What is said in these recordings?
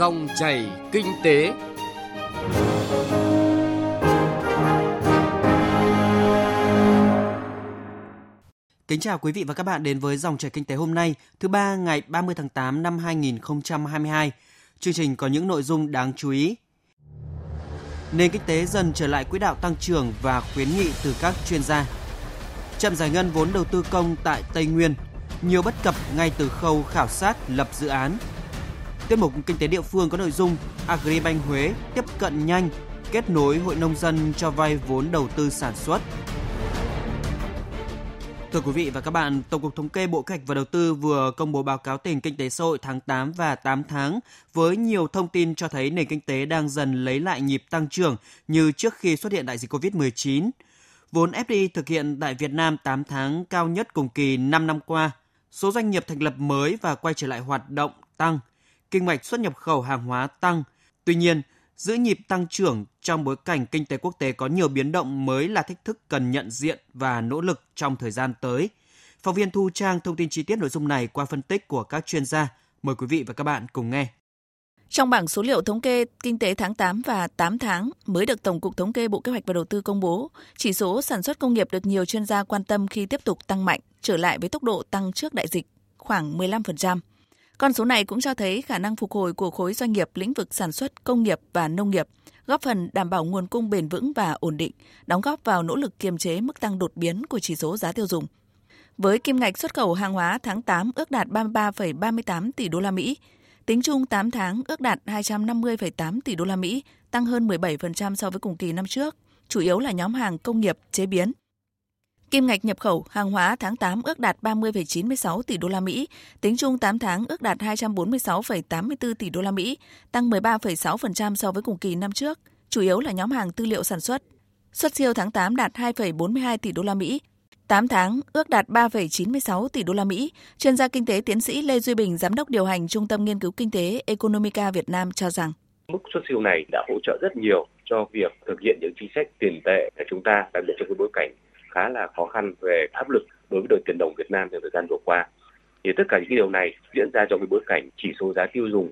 Dòng chảy kinh tế. Kính chào quý vị và các bạn đến với dòng chảy kinh tế hôm nay, thứ ba ngày 30 tháng 8 năm 2022. Chương trình có những nội dung đáng chú ý. Nền kinh tế dần trở lại quỹ đạo tăng trưởng và khuyến nghị từ các chuyên gia. Chậm giải ngân vốn đầu tư công tại Tây Nguyên, nhiều bất cập ngay từ khâu khảo sát lập dự án. Tiết mục kinh tế địa phương có nội dung Agribank Huế tiếp cận nhanh, kết nối hội nông dân cho vay vốn đầu tư sản xuất. Thưa quý vị và các bạn, Tổng cục Thống kê Bộ Kế hoạch và Đầu tư vừa công bố báo cáo tình kinh tế xã hội tháng 8 và 8 tháng với nhiều thông tin cho thấy nền kinh tế đang dần lấy lại nhịp tăng trưởng như trước khi xuất hiện đại dịch COVID-19. Vốn FDI thực hiện tại Việt Nam 8 tháng cao nhất cùng kỳ 5 năm qua. Số doanh nghiệp thành lập mới và quay trở lại hoạt động tăng. Kinh mạch xuất nhập khẩu hàng hóa tăng. Tuy nhiên, giữ nhịp tăng trưởng trong bối cảnh kinh tế quốc tế có nhiều biến động mới là thách thức cần nhận diện và nỗ lực trong thời gian tới. Phóng viên Thu Trang thông tin chi tiết nội dung này qua phân tích của các chuyên gia. Mời quý vị và các bạn cùng nghe. Trong bảng số liệu thống kê kinh tế tháng 8 và 8 tháng mới được Tổng cục Thống kê Bộ Kế hoạch và Đầu tư công bố, chỉ số sản xuất công nghiệp được nhiều chuyên gia quan tâm khi tiếp tục tăng mạnh, trở lại với tốc độ tăng trước đại dịch, khoảng 15%. Con số này cũng cho thấy khả năng phục hồi của khối doanh nghiệp lĩnh vực sản xuất công nghiệp và nông nghiệp, góp phần đảm bảo nguồn cung bền vững và ổn định, đóng góp vào nỗ lực kiềm chế mức tăng đột biến của chỉ số giá tiêu dùng. Với kim ngạch xuất khẩu hàng hóa tháng 8 ước đạt 33,38 tỷ đô la Mỹ, tính chung 8 tháng ước đạt 250,8 tỷ đô la Mỹ, tăng hơn 17% so với cùng kỳ năm trước, chủ yếu là nhóm hàng công nghiệp, chế biến. Kim ngạch nhập khẩu hàng hóa tháng 8 ước đạt 30,96 tỷ đô la Mỹ, tính chung 8 tháng ước đạt 246,84 tỷ đô la Mỹ, tăng 13,6% so với cùng kỳ năm trước, chủ yếu là nhóm hàng tư liệu sản xuất. Xuất siêu tháng 8 đạt 2,42 tỷ đô la Mỹ, 8 tháng ước đạt 3,96 tỷ đô la Mỹ. Chuyên gia kinh tế tiến sĩ Lê Duy Bình, giám đốc điều hành Trung tâm Nghiên cứu Kinh tế Economica Việt Nam cho rằng mức xuất siêu này đã hỗ trợ rất nhiều cho việc thực hiện những chính sách tiền tệ của chúng ta, đặc biệt trong cái bối cảnh khá là khó khăn về áp lực đối với đồng tiền đồng Việt Nam trong thời gian vừa qua. Thì tất cả những cái điều này diễn ra trong cái bối cảnh chỉ số giá tiêu dùng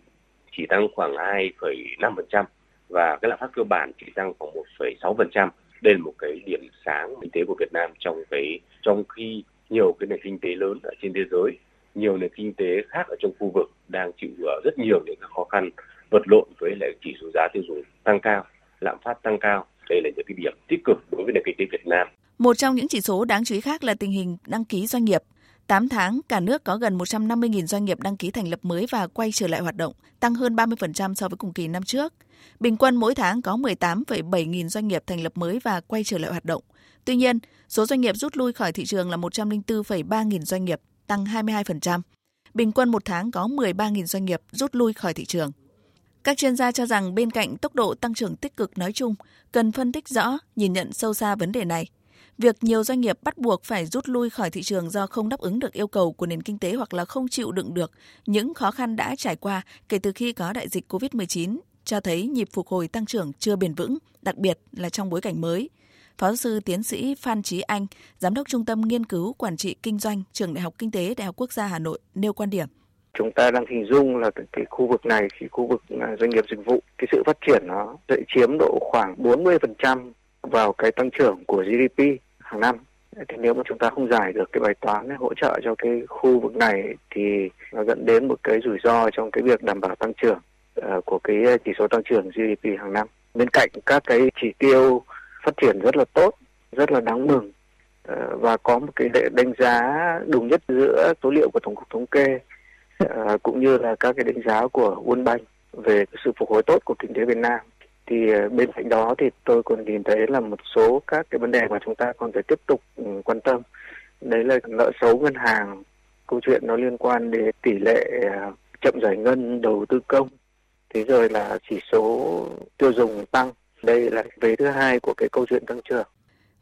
chỉ tăng khoảng 2,5% và cái lạm phát cơ bản chỉ tăng khoảng 1,6%. Đây là một cái điểm sáng kinh tế của Việt Nam trong cái trong khi nhiều cái nền kinh tế lớn ở trên thế giới, nhiều nền kinh tế khác ở trong khu vực đang chịu ờ, rất nhiều những khó khăn vật lộn với lại chỉ số giá tiêu dùng tăng cao, lạm phát tăng cao. Đây là những cái điểm tích cực đối với nền kinh tế Việt Nam. Một trong những chỉ số đáng chú ý khác là tình hình đăng ký doanh nghiệp. 8 tháng, cả nước có gần 150.000 doanh nghiệp đăng ký thành lập mới và quay trở lại hoạt động, tăng hơn 30% so với cùng kỳ năm trước. Bình quân mỗi tháng có 18,7 nghìn doanh nghiệp thành lập mới và quay trở lại hoạt động. Tuy nhiên, số doanh nghiệp rút lui khỏi thị trường là 104,3 nghìn doanh nghiệp, tăng 22%. Bình quân một tháng có 13 nghìn doanh nghiệp rút lui khỏi thị trường. Các chuyên gia cho rằng bên cạnh tốc độ tăng trưởng tích cực nói chung, cần phân tích rõ, nhìn nhận sâu xa vấn đề này – Việc nhiều doanh nghiệp bắt buộc phải rút lui khỏi thị trường do không đáp ứng được yêu cầu của nền kinh tế hoặc là không chịu đựng được những khó khăn đã trải qua kể từ khi có đại dịch COVID-19 cho thấy nhịp phục hồi tăng trưởng chưa bền vững, đặc biệt là trong bối cảnh mới. Phó giáo sư tiến sĩ Phan Trí Anh, Giám đốc Trung tâm Nghiên cứu Quản trị Kinh doanh Trường Đại học Kinh tế Đại học Quốc gia Hà Nội nêu quan điểm. Chúng ta đang hình dung là cái khu vực này, thì khu vực à, doanh nghiệp dịch vụ, cái sự phát triển nó sẽ chiếm độ khoảng 40% vào cái tăng trưởng của GDP hàng năm thì nếu mà chúng ta không giải được cái bài toán hỗ trợ cho cái khu vực này thì nó dẫn đến một cái rủi ro trong cái việc đảm bảo tăng trưởng uh, của cái chỉ số tăng trưởng GDP hàng năm. Bên cạnh các cái chỉ tiêu phát triển rất là tốt, rất là đáng mừng uh, và có một cái đánh giá đúng nhất giữa số liệu của tổng cục thống kê uh, cũng như là các cái đánh giá của World Bank về sự phục hồi tốt của kinh tế Việt Nam thì ờ, bên cạnh đó thì tôi còn nhìn thấy là một số các cái vấn đề mà chúng ta còn phải tiếp tục ừ, quan tâm. Đấy là nợ xấu ngân hàng câu chuyện nó liên quan đến tỷ lệ à, chậm giải ngân đầu tư công. Thế rồi là chỉ số tiêu dùng tăng. Đây là vế thứ hai của cái câu chuyện tăng trưởng.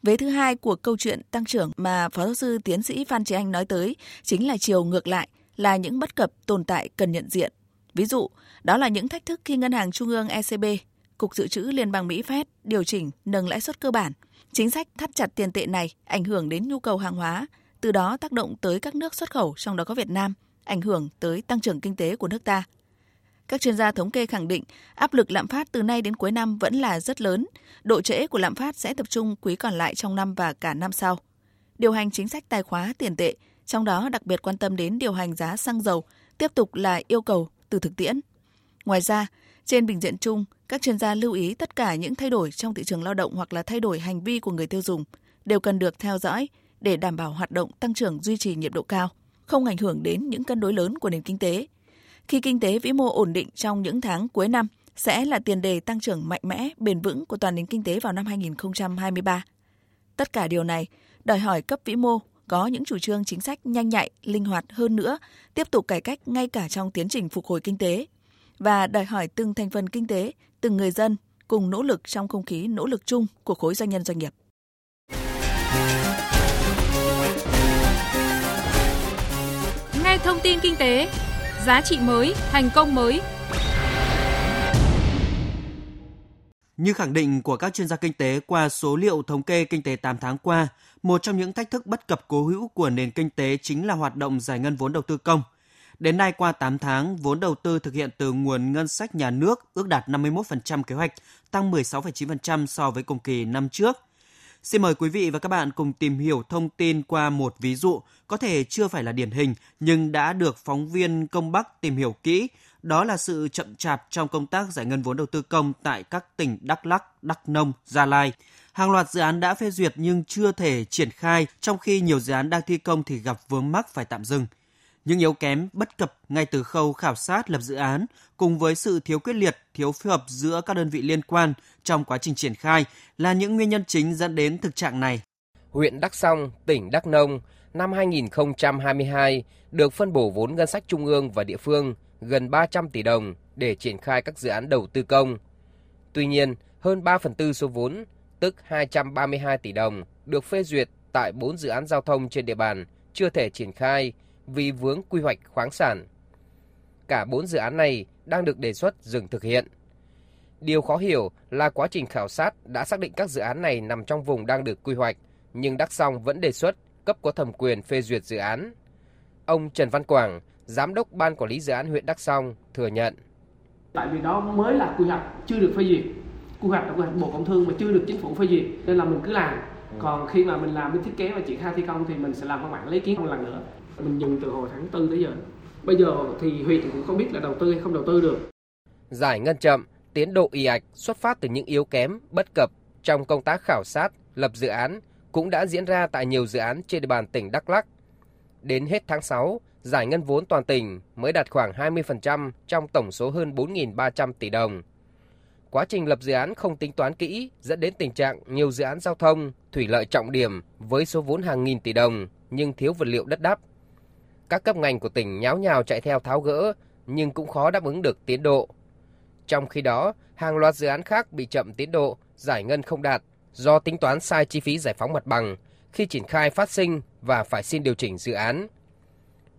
Vế thứ hai của câu chuyện tăng trưởng mà Phó giáo sư tiến sĩ Phan Trí Anh nói tới chính là chiều ngược lại, là những bất cập tồn tại cần nhận diện. Ví dụ, đó là những thách thức khi Ngân hàng Trung ương ECB Cục Dự trữ Liên bang Mỹ Fed điều chỉnh nâng lãi suất cơ bản. Chính sách thắt chặt tiền tệ này ảnh hưởng đến nhu cầu hàng hóa, từ đó tác động tới các nước xuất khẩu trong đó có Việt Nam, ảnh hưởng tới tăng trưởng kinh tế của nước ta. Các chuyên gia thống kê khẳng định áp lực lạm phát từ nay đến cuối năm vẫn là rất lớn. Độ trễ của lạm phát sẽ tập trung quý còn lại trong năm và cả năm sau. Điều hành chính sách tài khóa tiền tệ, trong đó đặc biệt quan tâm đến điều hành giá xăng dầu, tiếp tục là yêu cầu từ thực tiễn. Ngoài ra, trên bình diện chung, các chuyên gia lưu ý tất cả những thay đổi trong thị trường lao động hoặc là thay đổi hành vi của người tiêu dùng đều cần được theo dõi để đảm bảo hoạt động tăng trưởng duy trì nhiệt độ cao, không ảnh hưởng đến những cân đối lớn của nền kinh tế. Khi kinh tế vĩ mô ổn định trong những tháng cuối năm sẽ là tiền đề tăng trưởng mạnh mẽ, bền vững của toàn nền kinh tế vào năm 2023. Tất cả điều này đòi hỏi cấp vĩ mô có những chủ trương chính sách nhanh nhạy, linh hoạt hơn nữa, tiếp tục cải cách ngay cả trong tiến trình phục hồi kinh tế và đòi hỏi từng thành phần kinh tế, từng người dân cùng nỗ lực trong không khí nỗ lực chung của khối doanh nhân doanh nghiệp. Nghe thông tin kinh tế, giá trị mới, thành công mới. Như khẳng định của các chuyên gia kinh tế qua số liệu thống kê kinh tế 8 tháng qua, một trong những thách thức bất cập cố hữu của nền kinh tế chính là hoạt động giải ngân vốn đầu tư công. Đến nay qua 8 tháng, vốn đầu tư thực hiện từ nguồn ngân sách nhà nước ước đạt 51% kế hoạch, tăng 16,9% so với cùng kỳ năm trước. Xin mời quý vị và các bạn cùng tìm hiểu thông tin qua một ví dụ có thể chưa phải là điển hình nhưng đã được phóng viên Công Bắc tìm hiểu kỹ, đó là sự chậm chạp trong công tác giải ngân vốn đầu tư công tại các tỉnh Đắk Lắk, Đắk Nông, Gia Lai. Hàng loạt dự án đã phê duyệt nhưng chưa thể triển khai, trong khi nhiều dự án đang thi công thì gặp vướng mắc phải tạm dừng. Những yếu kém bất cập ngay từ khâu khảo sát lập dự án cùng với sự thiếu quyết liệt, thiếu phối hợp giữa các đơn vị liên quan trong quá trình triển khai là những nguyên nhân chính dẫn đến thực trạng này. Huyện Đắk Song, tỉnh Đắk Nông năm 2022 được phân bổ vốn ngân sách trung ương và địa phương gần 300 tỷ đồng để triển khai các dự án đầu tư công. Tuy nhiên, hơn 3 phần tư số vốn, tức 232 tỷ đồng, được phê duyệt tại 4 dự án giao thông trên địa bàn chưa thể triển khai vì vướng quy hoạch khoáng sản. Cả 4 dự án này đang được đề xuất dừng thực hiện. Điều khó hiểu là quá trình khảo sát đã xác định các dự án này nằm trong vùng đang được quy hoạch, nhưng Đắk Song vẫn đề xuất cấp có thẩm quyền phê duyệt dự án. Ông Trần Văn Quảng, Giám đốc Ban Quản lý Dự án huyện Đắk Song thừa nhận. Tại vì đó mới là quy hoạch, chưa được phê duyệt. Quy hoạch là quy hoạch Bộ Công Thương mà chưa được chính phủ phê duyệt, nên là mình cứ làm. Còn khi mà mình làm cái thiết kế và triển khai thi công thì mình sẽ làm văn bản lấy kiến một lần nữa. Mình dùng từ hồi tháng 4 tới giờ. Bây giờ thì huyện cũng không biết là đầu tư hay không đầu tư được. Giải ngân chậm, tiến độ y ạch xuất phát từ những yếu kém, bất cập trong công tác khảo sát, lập dự án cũng đã diễn ra tại nhiều dự án trên địa bàn tỉnh Đắk Lắk. Đến hết tháng 6, giải ngân vốn toàn tỉnh mới đạt khoảng 20% trong tổng số hơn 4.300 tỷ đồng. Quá trình lập dự án không tính toán kỹ dẫn đến tình trạng nhiều dự án giao thông, thủy lợi trọng điểm với số vốn hàng nghìn tỷ đồng nhưng thiếu vật liệu đất đắp. Các cấp ngành của tỉnh nháo nhào chạy theo tháo gỡ nhưng cũng khó đáp ứng được tiến độ. Trong khi đó, hàng loạt dự án khác bị chậm tiến độ, giải ngân không đạt do tính toán sai chi phí giải phóng mặt bằng khi triển khai phát sinh và phải xin điều chỉnh dự án.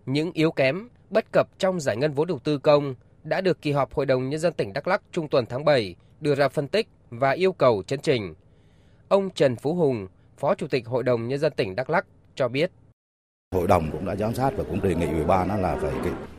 Những yếu kém, bất cập trong giải ngân vốn đầu tư công đã được kỳ họp Hội đồng Nhân dân tỉnh Đắk Lắk trung tuần tháng 7 đưa ra phân tích và yêu cầu chấn chỉnh. Ông Trần Phú Hùng, Phó Chủ tịch Hội đồng Nhân dân tỉnh Đắk Lắk cho biết. Hội đồng cũng đã giám sát và cũng đề nghị ủy ban là phải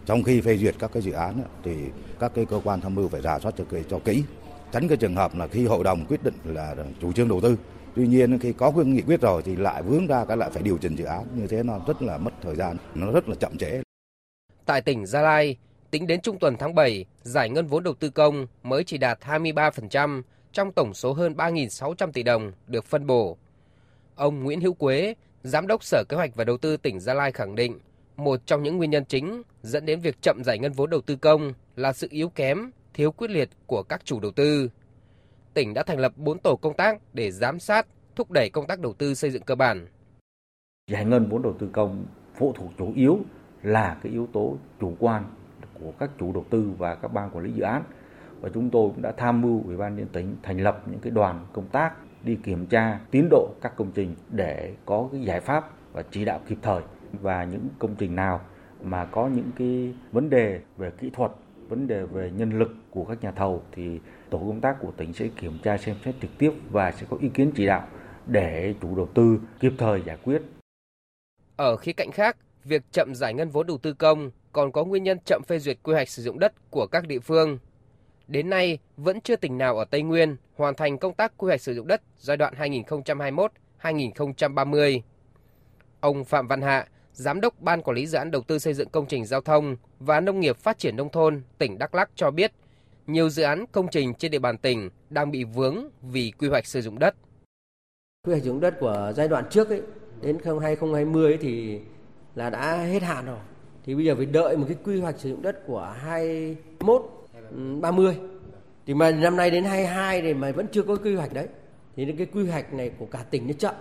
trong khi phê duyệt các cái dự án thì các cái cơ quan tham mưu phải rà soát cho, cho kỹ. Tránh cái trường hợp là khi hội đồng quyết định là chủ trương đầu tư. Tuy nhiên khi có quyết nghị quyết rồi thì lại vướng ra cái lại phải điều chỉnh dự án. Như thế nó rất là mất thời gian nó rất là chậm trễ. Tại tỉnh Gia Lai tính đến trung tuần tháng 7 giải ngân vốn đầu tư công mới chỉ đạt 23% trong tổng số hơn 3.600 tỷ đồng được phân bổ. Ông Nguyễn Hữu Quế giám đốc Sở Kế hoạch và Đầu tư tỉnh Gia Lai khẳng định một trong những nguyên nhân chính dẫn đến việc chậm giải ngân vốn đầu tư công là sự yếu kém thiếu quyết liệt của các chủ đầu tư. Tỉnh đã thành lập 4 tổ công tác để giám sát, thúc đẩy công tác đầu tư xây dựng cơ bản. Giải ngân vốn đầu tư công phụ thuộc chủ yếu là cái yếu tố chủ quan của các chủ đầu tư và các ban quản lý dự án. Và chúng tôi cũng đã tham mưu Ủy ban nhân tỉnh thành lập những cái đoàn công tác đi kiểm tra tiến độ các công trình để có cái giải pháp và chỉ đạo kịp thời và những công trình nào mà có những cái vấn đề về kỹ thuật vấn đề về nhân lực của các nhà thầu thì tổ công tác của tỉnh sẽ kiểm tra xem xét trực tiếp và sẽ có ý kiến chỉ đạo để chủ đầu tư kịp thời giải quyết. Ở khía cạnh khác, việc chậm giải ngân vốn đầu tư công còn có nguyên nhân chậm phê duyệt quy hoạch sử dụng đất của các địa phương. Đến nay, vẫn chưa tỉnh nào ở Tây Nguyên hoàn thành công tác quy hoạch sử dụng đất giai đoạn 2021-2030. Ông Phạm Văn Hạ, Giám đốc Ban Quản lý Dự án Đầu tư xây dựng công trình giao thông và Nông nghiệp Phát triển Nông thôn tỉnh Đắk Lắk cho biết, nhiều dự án công trình trên địa bàn tỉnh đang bị vướng vì quy hoạch sử dụng đất. Quy hoạch sử dụng đất của giai đoạn trước ấy, đến 2020 thì là đã hết hạn rồi. Thì bây giờ phải đợi một cái quy hoạch sử dụng đất của 21 30. Thì mà năm nay đến 22 thì mà vẫn chưa có quy hoạch đấy. Thì cái quy hoạch này của cả tỉnh nó chậm.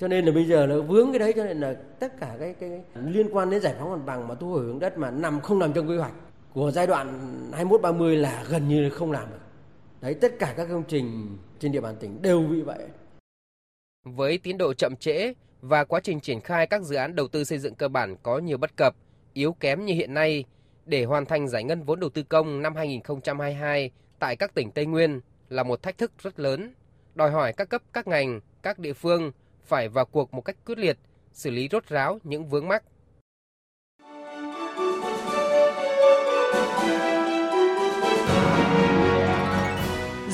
Cho nên là bây giờ nó vướng cái đấy cho nên là tất cả cái, cái liên quan đến giải phóng mặt bằng mà thu hồi hướng đất mà nằm không nằm trong quy hoạch của giai đoạn 21 30 là gần như không làm được. Đấy tất cả các công trình trên địa bàn tỉnh đều bị vậy. Với tiến độ chậm trễ và quá trình triển khai các dự án đầu tư xây dựng cơ bản có nhiều bất cập, yếu kém như hiện nay, để hoàn thành giải ngân vốn đầu tư công năm 2022 tại các tỉnh Tây Nguyên là một thách thức rất lớn, đòi hỏi các cấp các ngành, các địa phương phải vào cuộc một cách quyết liệt, xử lý rốt ráo những vướng mắc.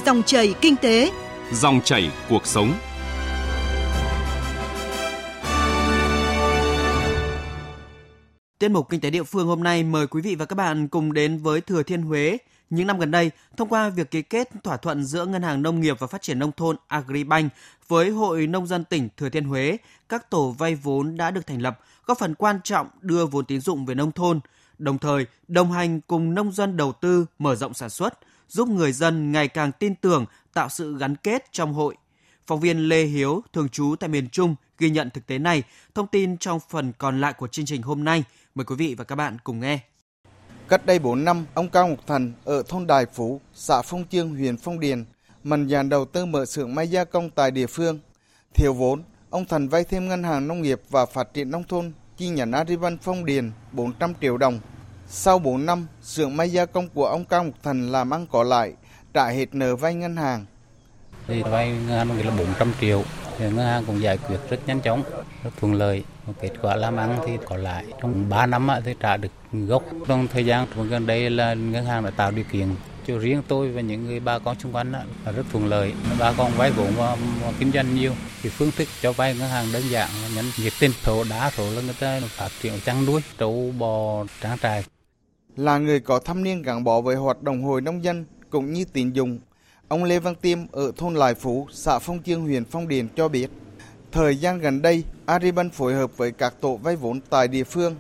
Dòng chảy kinh tế, dòng chảy cuộc sống. Tiết mục Kinh tế địa phương hôm nay mời quý vị và các bạn cùng đến với Thừa Thiên Huế. Những năm gần đây, thông qua việc ký kết thỏa thuận giữa Ngân hàng Nông nghiệp và Phát triển Nông thôn Agribank với Hội Nông dân tỉnh Thừa Thiên Huế, các tổ vay vốn đã được thành lập, góp phần quan trọng đưa vốn tín dụng về nông thôn, đồng thời đồng hành cùng nông dân đầu tư mở rộng sản xuất, giúp người dân ngày càng tin tưởng, tạo sự gắn kết trong hội. Phóng viên Lê Hiếu, thường trú tại miền Trung, ghi nhận thực tế này. Thông tin trong phần còn lại của chương trình hôm nay – Mời quý vị và các bạn cùng nghe. Cách đây 4 năm, ông Cao Ngọc Thành ở thôn Đài Phú, xã Phong Chương, huyện Phong Điền, mạnh dạn đầu tư mở xưởng may gia công tại địa phương. Thiếu vốn, ông Thành vay thêm ngân hàng nông nghiệp và phát triển nông thôn chi nhánh Agribank Phong Điền 400 triệu đồng. Sau 4 năm, xưởng may gia công của ông Cao Ngọc Thành làm ăn có lại, trả hết nợ vay ngân hàng. Thì vay ngân hàng là 400 triệu, thì ngân hàng cũng giải quyết rất nhanh chóng, rất thuận lợi. Kết quả làm ăn thì có lại trong 3 năm thì trả được gốc. Trong thời gian gần đây là ngân hàng đã tạo điều kiện cho riêng tôi và những người bà con xung quanh là rất thuận lợi. Bà con vay vốn và, và kinh doanh nhiều. Thì phương thức cho vay ngân hàng đơn giản, nhắn nhiệt tình, Thổ đá thổ là người ta phát triển chăn nuôi, trâu bò, trang trại. Là người có thâm niên gắn bó với hoạt động hội nông dân cũng như tín dụng, ông Lê Văn Tiêm ở thôn Lại Phú, xã Phong Chương, huyện Phong Điền cho biết Thời gian gần đây, Ariban phối hợp với các tổ vay vốn tại địa phương,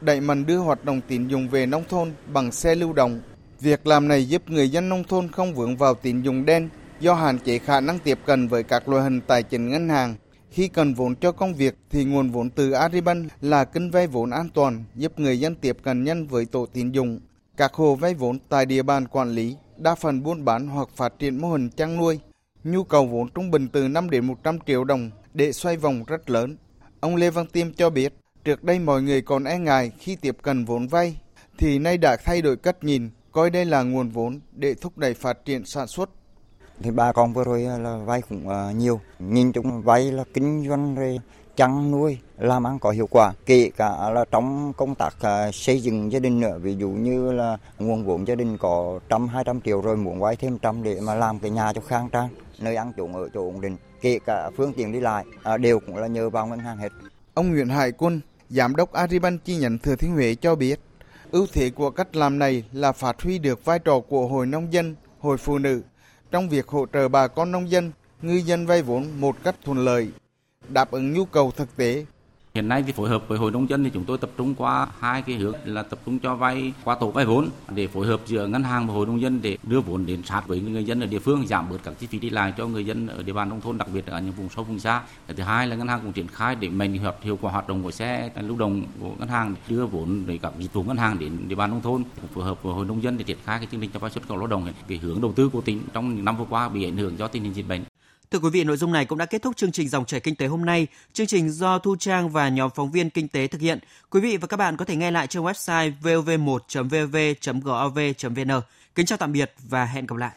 đẩy mạnh đưa hoạt động tín dụng về nông thôn bằng xe lưu động. Việc làm này giúp người dân nông thôn không vướng vào tín dụng đen do hạn chế khả năng tiếp cận với các loại hình tài chính ngân hàng. Khi cần vốn cho công việc thì nguồn vốn từ Ariban là kênh vay vốn an toàn giúp người dân tiếp cận nhanh với tổ tín dụng. Các hồ vay vốn tại địa bàn quản lý đa phần buôn bán hoặc phát triển mô hình chăn nuôi. Nhu cầu vốn trung bình từ 5 đến 100 triệu đồng để xoay vòng rất lớn. Ông Lê Văn Tiêm cho biết, trước đây mọi người còn e ngại khi tiếp cận vốn vay, thì nay đã thay đổi cách nhìn, coi đây là nguồn vốn để thúc đẩy phát triển sản xuất. Thì bà con vừa rồi à, là vay cũng à, nhiều, nhìn chung vay là kinh doanh rồi chăn nuôi làm ăn có hiệu quả kể cả là trong công tác à, xây dựng gia đình nữa ví dụ như là nguồn vốn gia đình có trăm hai trăm triệu rồi muốn vay thêm trăm để mà làm cái nhà cho khang trang nơi ăn chỗ ở chỗ ổn định kể cả phương tiện đi lại à, đều cũng là nhờ vào ngân hàng hết. Ông Nguyễn Hải Quân, giám đốc Agribank chi nhánh Thừa Thiên Huế cho biết, ưu thế của cách làm này là phát huy được vai trò của hội nông dân, hội phụ nữ trong việc hỗ trợ bà con nông dân, ngư dân vay vốn một cách thuận lợi, đáp ứng nhu cầu thực tế Hiện nay thì phối hợp với hội nông dân thì chúng tôi tập trung qua hai cái hướng, là tập trung cho vay, qua tổ vay vốn để phối hợp giữa ngân hàng và hội nông dân để đưa vốn đến sát với người dân ở địa phương, giảm bớt các chi phí đi lại cho người dân ở địa bàn nông thôn, đặc biệt ở những vùng sâu, vùng xa. Thứ hai là ngân hàng cũng triển khai để mạnh hợp hiệu quả hoạt động của xe lưu động của ngân hàng, đưa vốn để các dịch vụ ngân hàng đến địa bàn nông thôn. Phối hợp với hội nông dân để triển khai cái chương trình cho vay xuất khẩu lao động cái hướng đầu tư của tỉnh trong những năm vừa qua bị ảnh hưởng do tình hình dịch bệnh. Thưa quý vị, nội dung này cũng đã kết thúc chương trình Dòng chảy kinh tế hôm nay. Chương trình do Thu Trang và nhóm phóng viên kinh tế thực hiện. Quý vị và các bạn có thể nghe lại trên website vov1.vv.gov.vn. Kính chào tạm biệt và hẹn gặp lại.